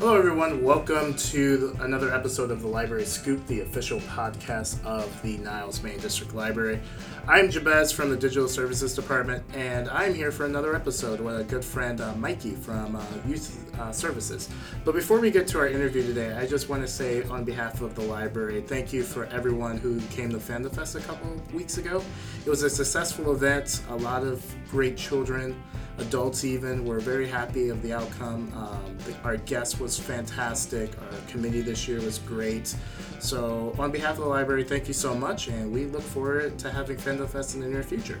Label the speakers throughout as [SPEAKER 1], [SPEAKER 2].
[SPEAKER 1] Hello, everyone. Welcome to another episode of the Library Scoop, the official podcast of the Niles-Maine District Library. I'm Jabez from the Digital Services Department, and I'm here for another episode with a good friend, uh, Mikey from uh, Youth uh, Services. But before we get to our interview today, I just want to say, on behalf of the library, thank you for everyone who came to Fandom Fest a couple weeks ago. It was a successful event, a lot of great children adults even were very happy of the outcome um, the, our guest was fantastic our committee this year was great so on behalf of the library thank you so much and we look forward to having fandom fest in the near future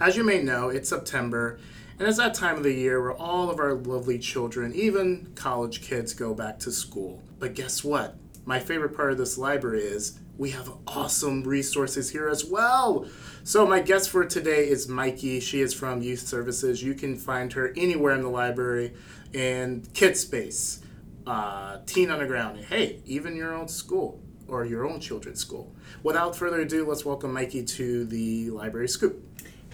[SPEAKER 1] as you may know it's september and it's that time of the year where all of our lovely children even college kids go back to school but guess what my favorite part of this library is we have awesome resources here as well. So, my guest for today is Mikey. She is from Youth Services. You can find her anywhere in the library in Kidspace, uh, Teen Underground, hey, even your own school or your own children's school. Without further ado, let's welcome Mikey to the Library Scoop.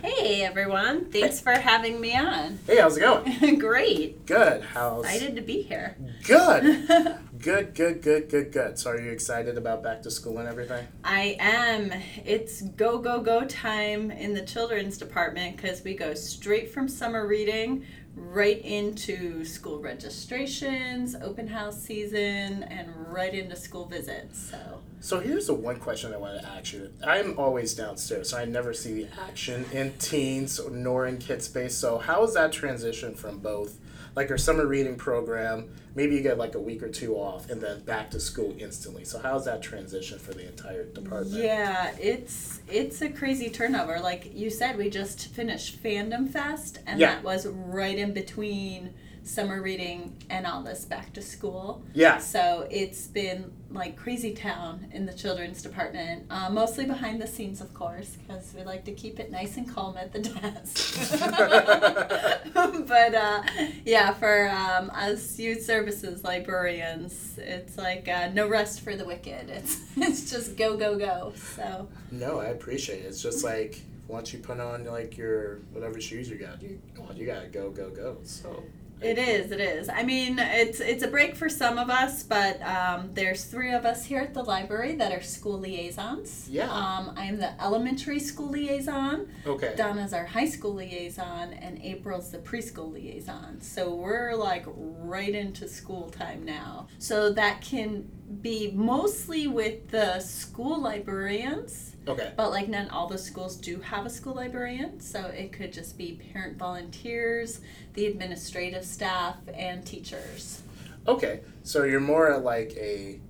[SPEAKER 2] Hey everyone, thanks for having me on.
[SPEAKER 1] Hey, how's it going?
[SPEAKER 2] Great.
[SPEAKER 1] Good. How's
[SPEAKER 2] Excited to be here.
[SPEAKER 1] Good. good, good, good, good, good. So are you excited about back to school and everything?
[SPEAKER 2] I am. It's go go go time in the children's department because we go straight from summer reading right into school registrations, open house season, and right into school visits. So.
[SPEAKER 1] So here's the one question I want to ask you. I'm always downstairs, so I never see the action in teens nor in kids space. So how is that transition from both, like our summer reading program? Maybe you get like a week or two off, and then back to school instantly. So how's that transition for the entire department?
[SPEAKER 2] Yeah, it's it's a crazy turnover. Like you said, we just finished Fandom Fest, and
[SPEAKER 1] Yeah.
[SPEAKER 2] that was right in between summer reading and all this back to school.
[SPEAKER 1] Yeah.
[SPEAKER 2] So it's been like crazy town in the children's department, uh, mostly behind the scenes, of course, because we like to keep it nice and calm at the desk. but uh, yeah, for um, us youth services librarians, it's like uh, no rest for the wicked. It's it's just go go go. So
[SPEAKER 1] No, I appreciate it. It's just like once you put on like your whatever shoes you got, you you gotta go, go, go. So
[SPEAKER 2] It is. It is. I mean, it's it's a break for some of us, but um, there's three of us here at the library that are school liaisons.
[SPEAKER 1] Yeah.
[SPEAKER 2] Um, I am the elementary school liaison.
[SPEAKER 1] Okay.
[SPEAKER 2] Donna's our high school liaison, and April's the preschool liaison. So we're like right into school time now. So that can be mostly with the school librarians.
[SPEAKER 1] Okay.
[SPEAKER 2] But like not all the schools do have a school librarian, so it could just be parent volunteers, the administrative staff, and teachers.
[SPEAKER 1] Okay, so you're more like a,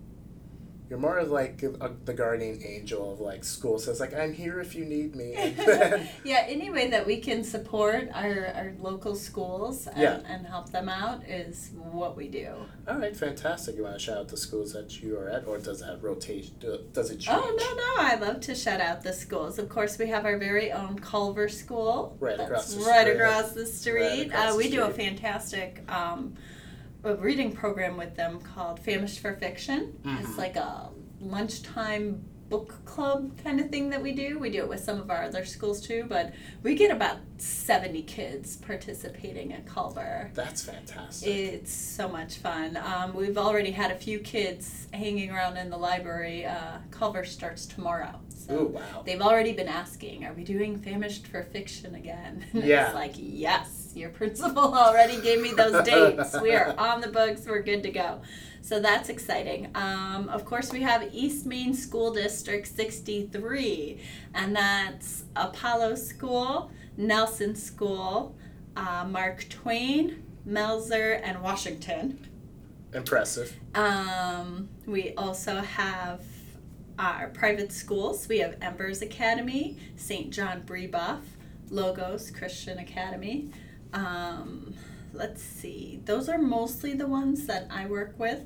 [SPEAKER 1] you're more of like a, the guardian angel of like school. So it's like I'm here if you need me.
[SPEAKER 2] Yeah, any way that we can support our, our local schools and,
[SPEAKER 1] Yeah.
[SPEAKER 2] and help them out is what we do.
[SPEAKER 1] All right, fantastic. You want to shout out the schools that you are at, or does that rotate? do- Does it change?
[SPEAKER 2] Oh no no! I love to shout out the schools. Of course, we have our very own Culver School.
[SPEAKER 1] Right across the
[SPEAKER 2] right
[SPEAKER 1] street.
[SPEAKER 2] across the street.
[SPEAKER 1] across
[SPEAKER 2] uh,
[SPEAKER 1] the
[SPEAKER 2] we do a fantastic um, a reading program with them called Famished for Fiction. It's
[SPEAKER 1] Mhm.
[SPEAKER 2] like a lunchtime book club kind of thing that we do. We do it with some of our other schools too, but we get about seventy kids participating at Culver.
[SPEAKER 1] That's fantastic.
[SPEAKER 2] It's so much fun. Um, we've already had a few kids hanging around in the library. Uh, Culver starts tomorrow. So
[SPEAKER 1] Ooh, wow.
[SPEAKER 2] They've already been asking, are we doing Famished for Fiction again? And
[SPEAKER 1] Yeah.
[SPEAKER 2] It's like, yes, your principal already gave me those dates. we are on the books, we're good to go. So that's exciting. Um, of course, we have East Maine School District 63, and that's Apollo School, Nelson School, uh, Mark Twain, Melzer, and Washington.
[SPEAKER 1] Impressive.
[SPEAKER 2] Um, we also have our private schools. We have Embers Academy, St. John Brebeuf, Logos Christian Academy. Um, let's see. Those are mostly the ones that I work with.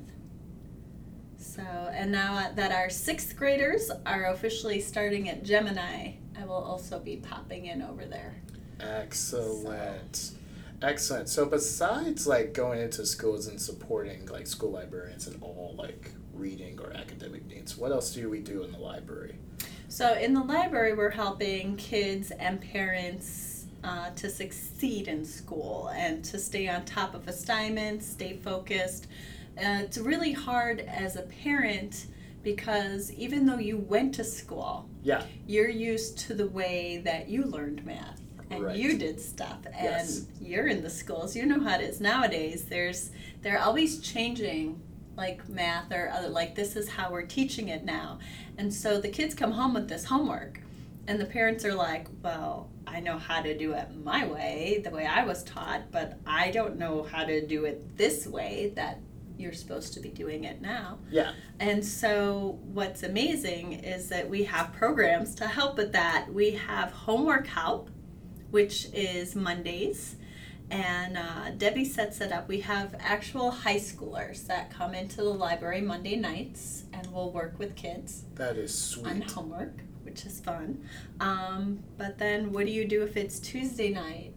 [SPEAKER 2] So, and now that our sixth graders are officially starting at Gemini, I will also be popping in over there.
[SPEAKER 1] Excellent. Excellent. So besides like going into schools and supporting like school librarians and all like reading or academic needs, what else do we do in the library?
[SPEAKER 2] So in the library, we're helping kids and parents uh, to succeed in school and to stay on top of assignments, stay focused. Uh, it's really hard as a parent because even though you went to school,
[SPEAKER 1] Yeah.
[SPEAKER 2] you're used to the way that you learned math and
[SPEAKER 1] Right.
[SPEAKER 2] you did stuff and
[SPEAKER 1] Yes.
[SPEAKER 2] you're in the schools you know how it is nowadays there's they're always changing like math or other like this is how we're teaching it now and so the kids come home with this homework and the parents are like well i know how to do it my way the way i was taught but i don't know how to do it this way that you're supposed to be doing it now
[SPEAKER 1] Yeah.
[SPEAKER 2] and so, what's amazing is that we have programs to help with that. We have homework help, which is Mondays, and uh, Debbie sets it up. We have actual high schoolers that come into the library Monday nights and will work with kids
[SPEAKER 1] That is sweet.
[SPEAKER 2] on homework, which is fun. Um, but then, what do you do if it's Tuesday night,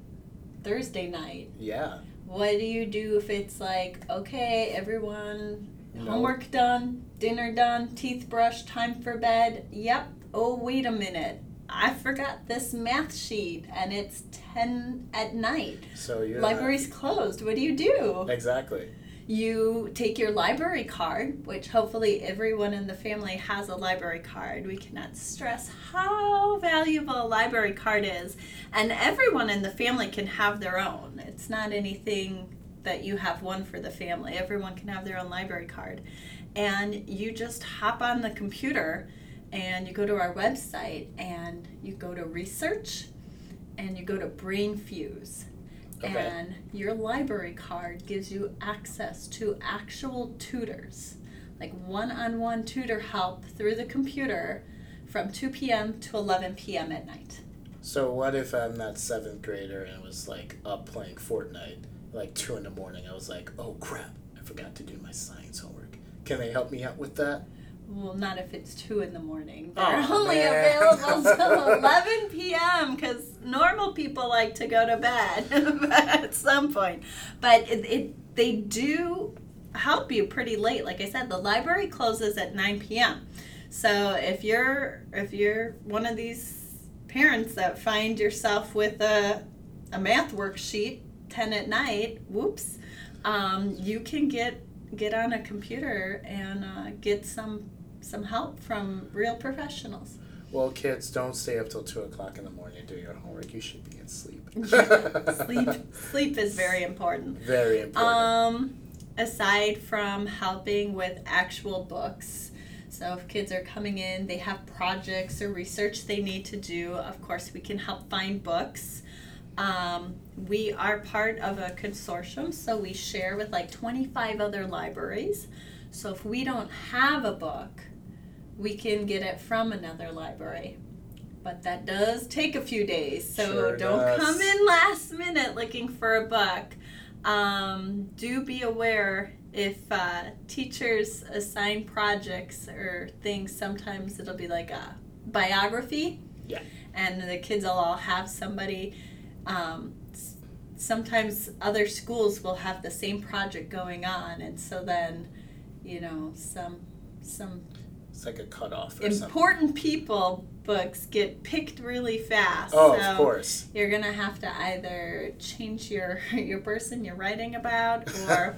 [SPEAKER 2] Thursday night?
[SPEAKER 1] Yeah.
[SPEAKER 2] What do you do if it's like, okay, everyone,
[SPEAKER 1] No.
[SPEAKER 2] homework done, dinner done, teeth brushed, time for bed? Yep. Oh, wait a minute. I forgot this math sheet and it's 10 at night.
[SPEAKER 1] So you're
[SPEAKER 2] Library's closed. What do you do?
[SPEAKER 1] Exactly.
[SPEAKER 2] You take your library card, which hopefully everyone in the family has a library card. We cannot stress how valuable a library card is. And everyone in the family can have their own. It's not anything that you have one for the family. Everyone can have their own library card. And you just hop on the computer and you go to our website and you go to research and you go to Brainfuse
[SPEAKER 1] Okay.
[SPEAKER 2] and your library card gives you access to actual tutors, like one on one tutor help through the computer from 2 p.m. to 11 p.m. at night.
[SPEAKER 1] So what if I'm that seventh grader and I was like up playing Fortnite, like two in the morning? I was like, oh crap, I forgot to do my science homework. Can they help me out with that?
[SPEAKER 2] Well, not if it's 2 in the morning. They're
[SPEAKER 1] Aw,
[SPEAKER 2] only
[SPEAKER 1] man.
[SPEAKER 2] available till 11 p.m. because normal people like to go to bed at some point. But it, it, they do help you pretty late. Like I said, the library closes at 9 p.m. So if you're if you're one of these parents that find yourself with a, a math worksheet 10 at night, whoops, um, you can get get on a computer and uh, get some some help from real professionals.
[SPEAKER 1] Well, kids, don't stay up till two o'clock in the morning to do your homework. You should be in sleep.
[SPEAKER 2] sleep sleep is very important.
[SPEAKER 1] Very important.
[SPEAKER 2] Um, aside from helping with actual books, so if kids are coming in, they have projects or research they need to do. Of course, we can help find books. Um, we are part of a consortium, so we share with like 25 other libraries. So if we don't have a book, we can get it from another library. But that does take a few days, so
[SPEAKER 1] Sure
[SPEAKER 2] don't
[SPEAKER 1] does.
[SPEAKER 2] come in last minute looking for a book. Um, do be aware if uh, teachers assign projects or things, sometimes it'll be like a biography.
[SPEAKER 1] Yeah.
[SPEAKER 2] And the kids will all have somebody. Um, sometimes other schools will have the same project going on, and so then, you know, some some
[SPEAKER 1] it's like a cutoff or something.
[SPEAKER 2] important people books get picked really fast.
[SPEAKER 1] Oh,
[SPEAKER 2] so
[SPEAKER 1] of course.
[SPEAKER 2] You're gonna have to either change your your person you're writing about or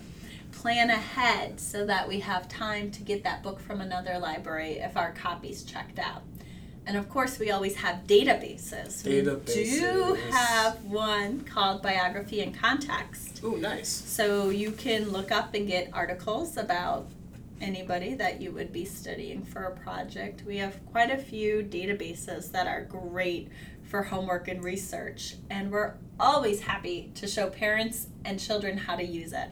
[SPEAKER 2] plan ahead so that we have time to get that book from another library if our copy's checked out. And of course, we always have databases. We do have one called Biography in Context.
[SPEAKER 1] Ooh, nice.
[SPEAKER 2] So you can look up and get articles about anybody that you would be studying for a project. We have quite a few databases that are great for homework and research, and we're always happy to show parents and children how to use it.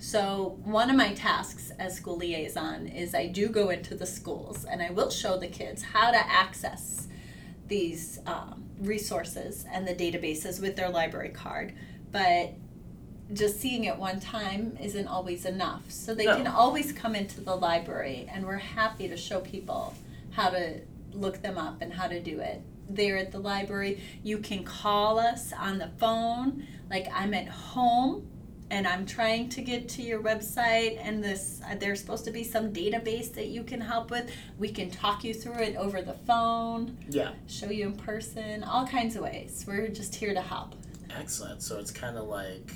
[SPEAKER 2] So, one of my tasks as school liaison is I do go into the schools and I will show the kids how to access these um, resources and the databases with their library card. But just seeing it one time isn't always enough. So they
[SPEAKER 1] No.
[SPEAKER 2] can always come into the library, and we're happy to show people how to look them up and how to do it. There at the library, you can call us on the phone. Like I'm at home and I'm trying to get to your website and this uh, there's supposed to be some database that you can help with. We can talk you through it over the phone,
[SPEAKER 1] Yeah.
[SPEAKER 2] show you in person, all kinds of ways. We're just here to help.
[SPEAKER 1] Excellent. So it's kind of like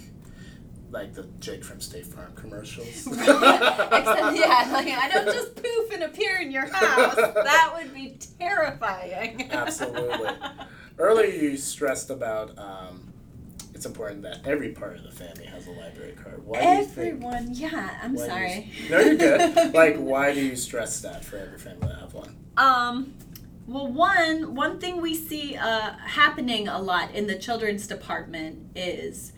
[SPEAKER 1] like the Jake from State Farm commercials.
[SPEAKER 2] Except, yeah, like I don't just poof and appear in your house. That would be terrifying.
[SPEAKER 1] Absolutely. Earlier, you stressed about um, it's important that every part of the family has a library card. Why do you think?
[SPEAKER 2] Everyone, yeah. I'm
[SPEAKER 1] do you-
[SPEAKER 2] sorry.
[SPEAKER 1] no, you're good. like, why do you stress that for every family to have one?
[SPEAKER 2] Um, well, one one thing we see uh, happening a lot in the children's department is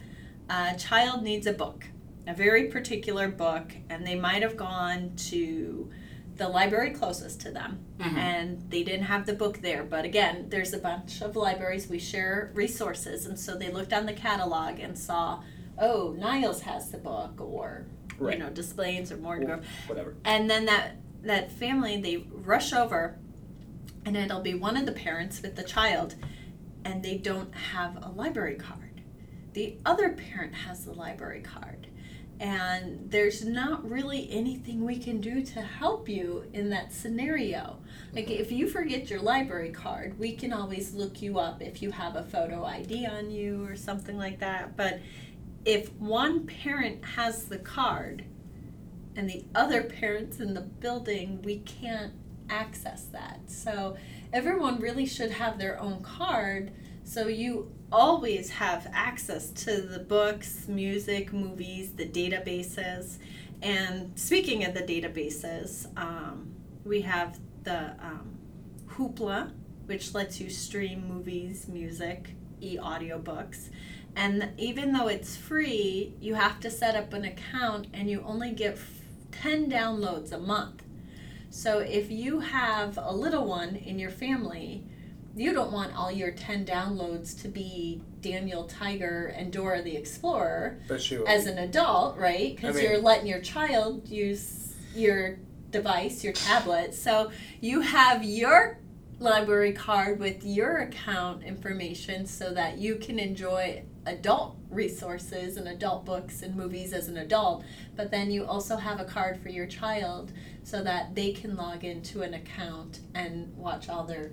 [SPEAKER 2] a child needs a book, a very particular book, and they might have gone to the library closest to them
[SPEAKER 1] Mhm.
[SPEAKER 2] and they didn't have the book there but again there's a bunch of libraries we share resources and so they looked on the catalog and saw oh niles has the book or
[SPEAKER 1] Right.
[SPEAKER 2] you know Des Plaines or Morton Grove
[SPEAKER 1] Whatever.
[SPEAKER 2] and then that that family they rush over and it'll be one of the parents with the child and they don't have a library card the other parent has the library card and there's not really anything we can do to help you in that scenario. Like if you forget your library card we can always look you up if you have a photo id on you or something like that. But if one parent has the card and the other parents in the building, we can't access that. So everyone really should have their own card. So you always have access to the books, music, movies, the databases. And speaking of the databases, um, we have the um, Hoopla, which lets you stream movies, music, e audiobooks. And even though it's free, you have to set up an account and you only get 10 downloads a month. So if you have a little one in your family, you don't want all your 10 downloads to be Daniel Tiger and Dora the Explorer
[SPEAKER 1] But she will.
[SPEAKER 2] as an adult, right? Because
[SPEAKER 1] I mean-
[SPEAKER 2] you're letting your child use your device, your tablet. So you have your library card with your account information so that you can enjoy adult resources and adult books and movies as an adult. But then you also have a card for your child so that they can log into an account and watch all their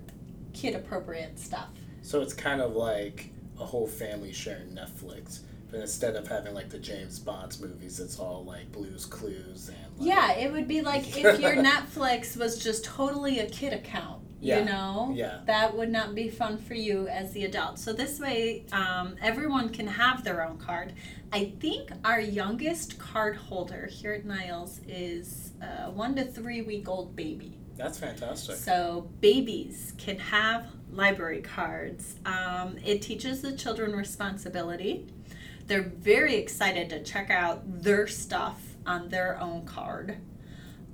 [SPEAKER 2] kid appropriate stuff.
[SPEAKER 1] So it's kind of like a whole family sharing Netflix. But instead of having like the James Bonds movies, it's all like Blues Clues and like,
[SPEAKER 2] Yeah, it would be like if your Netflix was just totally a kid account.
[SPEAKER 1] Yeah,
[SPEAKER 2] You know,
[SPEAKER 1] yeah.
[SPEAKER 2] that would not be fun for you as the adult. So this way, um, everyone can have their own card. I think our youngest card holder here at Niles is a one to three week old baby.
[SPEAKER 1] That's fantastic.
[SPEAKER 2] So babies can have library cards. Um, it teaches the children responsibility. They're very excited to check out their stuff on their own card.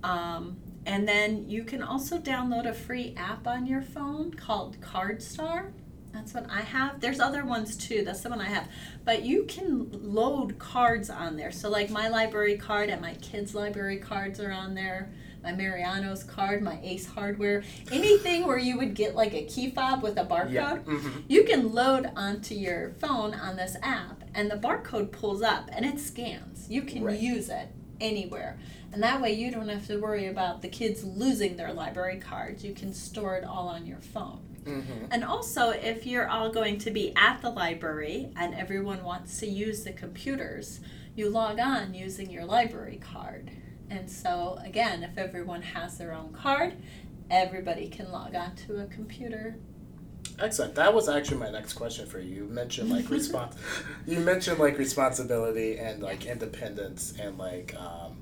[SPEAKER 2] Um, and then you can also download a free app on your phone called CardStar. That's what I have. There's other ones too. That's the one I have. But you can load cards on there. So, like my library card and my kids' library cards are on there. My Mariano's card, my Ace Hardware, anything where you would get like a key fob with a barcode
[SPEAKER 1] Yeah. hmm
[SPEAKER 2] you can load onto your phone on this app and the barcode pulls up and it scans you can
[SPEAKER 1] Right.
[SPEAKER 2] use it anywhere and that way you don't have to worry about the kids losing their library cards you can store it all on your phone
[SPEAKER 1] hmm
[SPEAKER 2] and also if you're all going to be at the library and everyone wants to use the computers you log on using your library card and so again if everyone has their own card everybody can log on to a computer
[SPEAKER 1] Excellent. That was actually my next question for you. You mentioned like respons- You mentioned like responsibility and like independence and like um,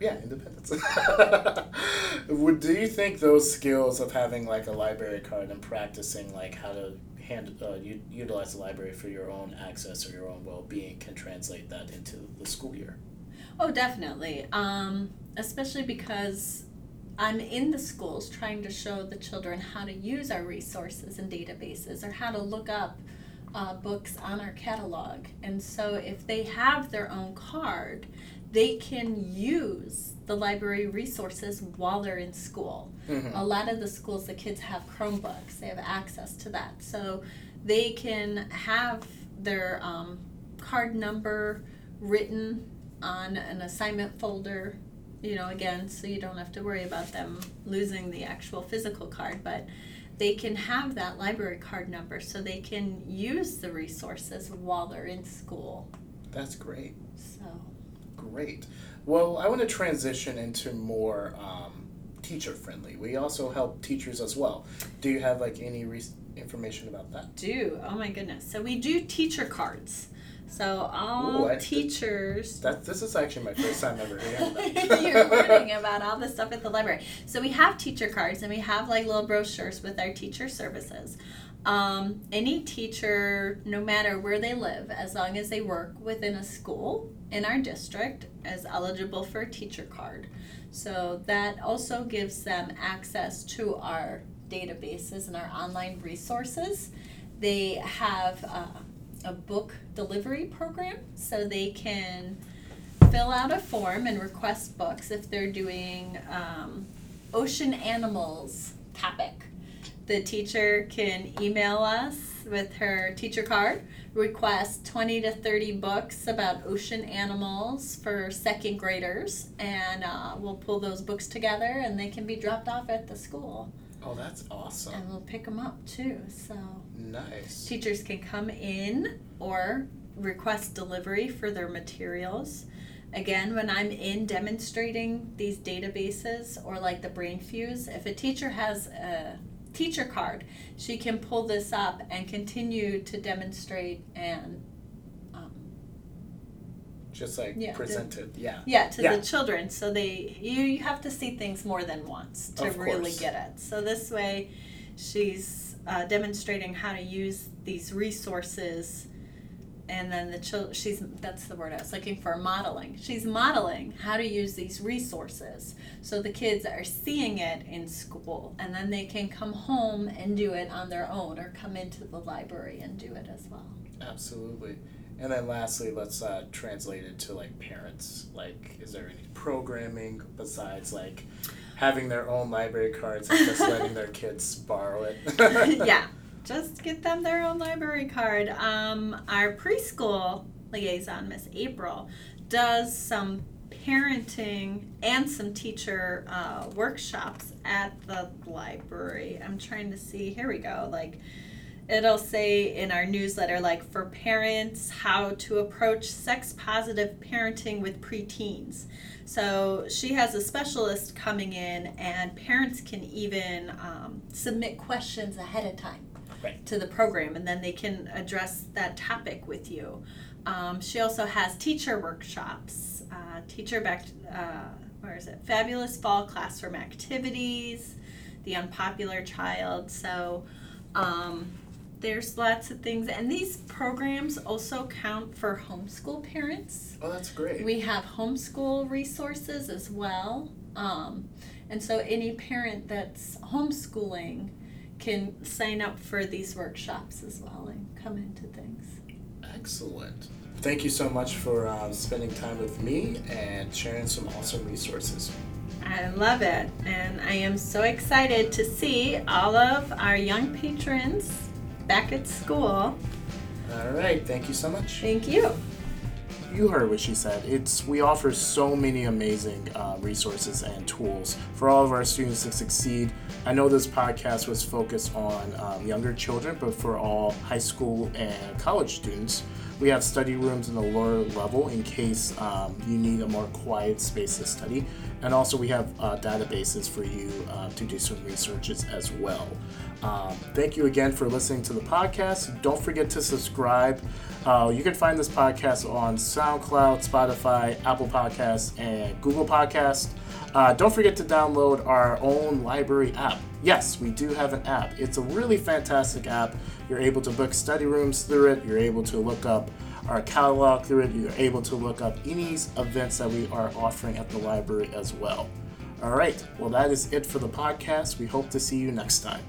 [SPEAKER 1] yeah, independence. Would do you think those skills of having like a library card and practicing like how to hand uh, u- utilize the library for your own access or your own well being can translate that into the school year?
[SPEAKER 2] Oh, definitely. Um, especially because I'm in the schools trying to show the children how to use our resources and databases or how to look up uh, books on our catalog. And so if they have their own card, they can use the library resources while they're in school.
[SPEAKER 1] Mhm.
[SPEAKER 2] A lot of the schools, the kids have Chromebooks, they have access to that. So they can have their um, card number written on an assignment folder, you know, again, so you don't have to worry about them losing the actual physical card, but they can have that library card number so they can use the resources while they're in school.
[SPEAKER 1] That's great.
[SPEAKER 2] So,
[SPEAKER 1] Great. Well, I want to transition into more um, teacher friendly. We also help teachers as well. Do you have like any re- information about that?
[SPEAKER 2] do oh my goodness. So, we do teacher cards. So, all
[SPEAKER 1] Ooh, I-
[SPEAKER 2] teachers.
[SPEAKER 1] That this is actually my first time ever hearing that.
[SPEAKER 2] You're learning about all the stuff at the library. So we have teacher cards and we have like little brochures with our teacher services. Um, any teacher, no matter where they live, as long as they work within a school in our district, is eligible for a teacher card. So that also gives them access to our databases and our online resources. They have uh, a book delivery program, so they can fill out a form and request books if they're doing um, ocean animals topic. The teacher can email us with her teacher card, request 20 to 30 books about ocean animals for second graders, and uh, we'll pull those books together and they can be dropped off at the school.
[SPEAKER 1] Oh, that's awesome.
[SPEAKER 2] And we'll pick them up too. So
[SPEAKER 1] Nice.
[SPEAKER 2] teachers can come in or request delivery for their materials. Again, when I'm in demonstrating these databases or like the Brainfuse, if a teacher has a teacher card, she can pull this up and continue to demonstrate and um,
[SPEAKER 1] Just like
[SPEAKER 2] Yeah, the-
[SPEAKER 1] presented. Yeah.
[SPEAKER 2] yeah to
[SPEAKER 1] Yeah.
[SPEAKER 2] the children so they you, you have to see things more than once to really get it so this way she's uh, demonstrating how to use these resources and then the chil- she's that's the word i was looking for modeling she's modeling how to use these resources so the kids are seeing it in school and then they can come home and do it on their own or come into the library and do it as well
[SPEAKER 1] Absolutely. And then lastly, let's uh, translate it to like parents. Like, is there any programming besides like having their own library cards and just letting their kids borrow it?
[SPEAKER 2] yeah, just get them their own library card. Um, our preschool liaison, Miss April, does some parenting and some teacher uh, workshops at the library. I'm trying to see. Here we go. Like it'll say in our newsletter like for parents how to approach sex positive parenting with preteens so she has a specialist coming in and parents can even um, submit questions ahead of time
[SPEAKER 1] Right.
[SPEAKER 2] to the program and then they can address that topic with you um, she also has teacher workshops uh, teacher back uh, where is it fabulous fall classroom activities the unpopular child so um, there's lots of things, and these programs also count for homeschool parents.
[SPEAKER 1] oh, that's great.
[SPEAKER 2] We have homeschool resources as well. Um, and so any parent that's homeschooling can sign up for these workshops as well and come into things.
[SPEAKER 1] Excellent. Thank you so much for um, spending time with me and sharing some awesome resources.
[SPEAKER 2] I love it, and I am so excited to see all of our young patrons back at school.
[SPEAKER 1] All right. Thank you so much.
[SPEAKER 2] Thank you.
[SPEAKER 1] You heard what she said. It's we offer so many amazing uh, resources and tools for all of our students to succeed. I know this podcast was focused on um, younger children, but for all high school and college students, we have study rooms in the lower level in case um, you need a more quiet space to study. And also, we have uh, databases for you uh, to do some researches as well. Um, thank you again for listening to the podcast. Don't forget to subscribe. Uh, you can find this podcast on SoundCloud, Spotify, Apple Podcasts, and Google Podcasts. Uh, don't forget to download our own library app. Yes, we do have an app. It's a really fantastic app. You're able to book study rooms through it. You're able to look up our catalog through it. You're able to look up any events that we are offering at the library as well. All right, well, that is it for the podcast. We hope to see you next time.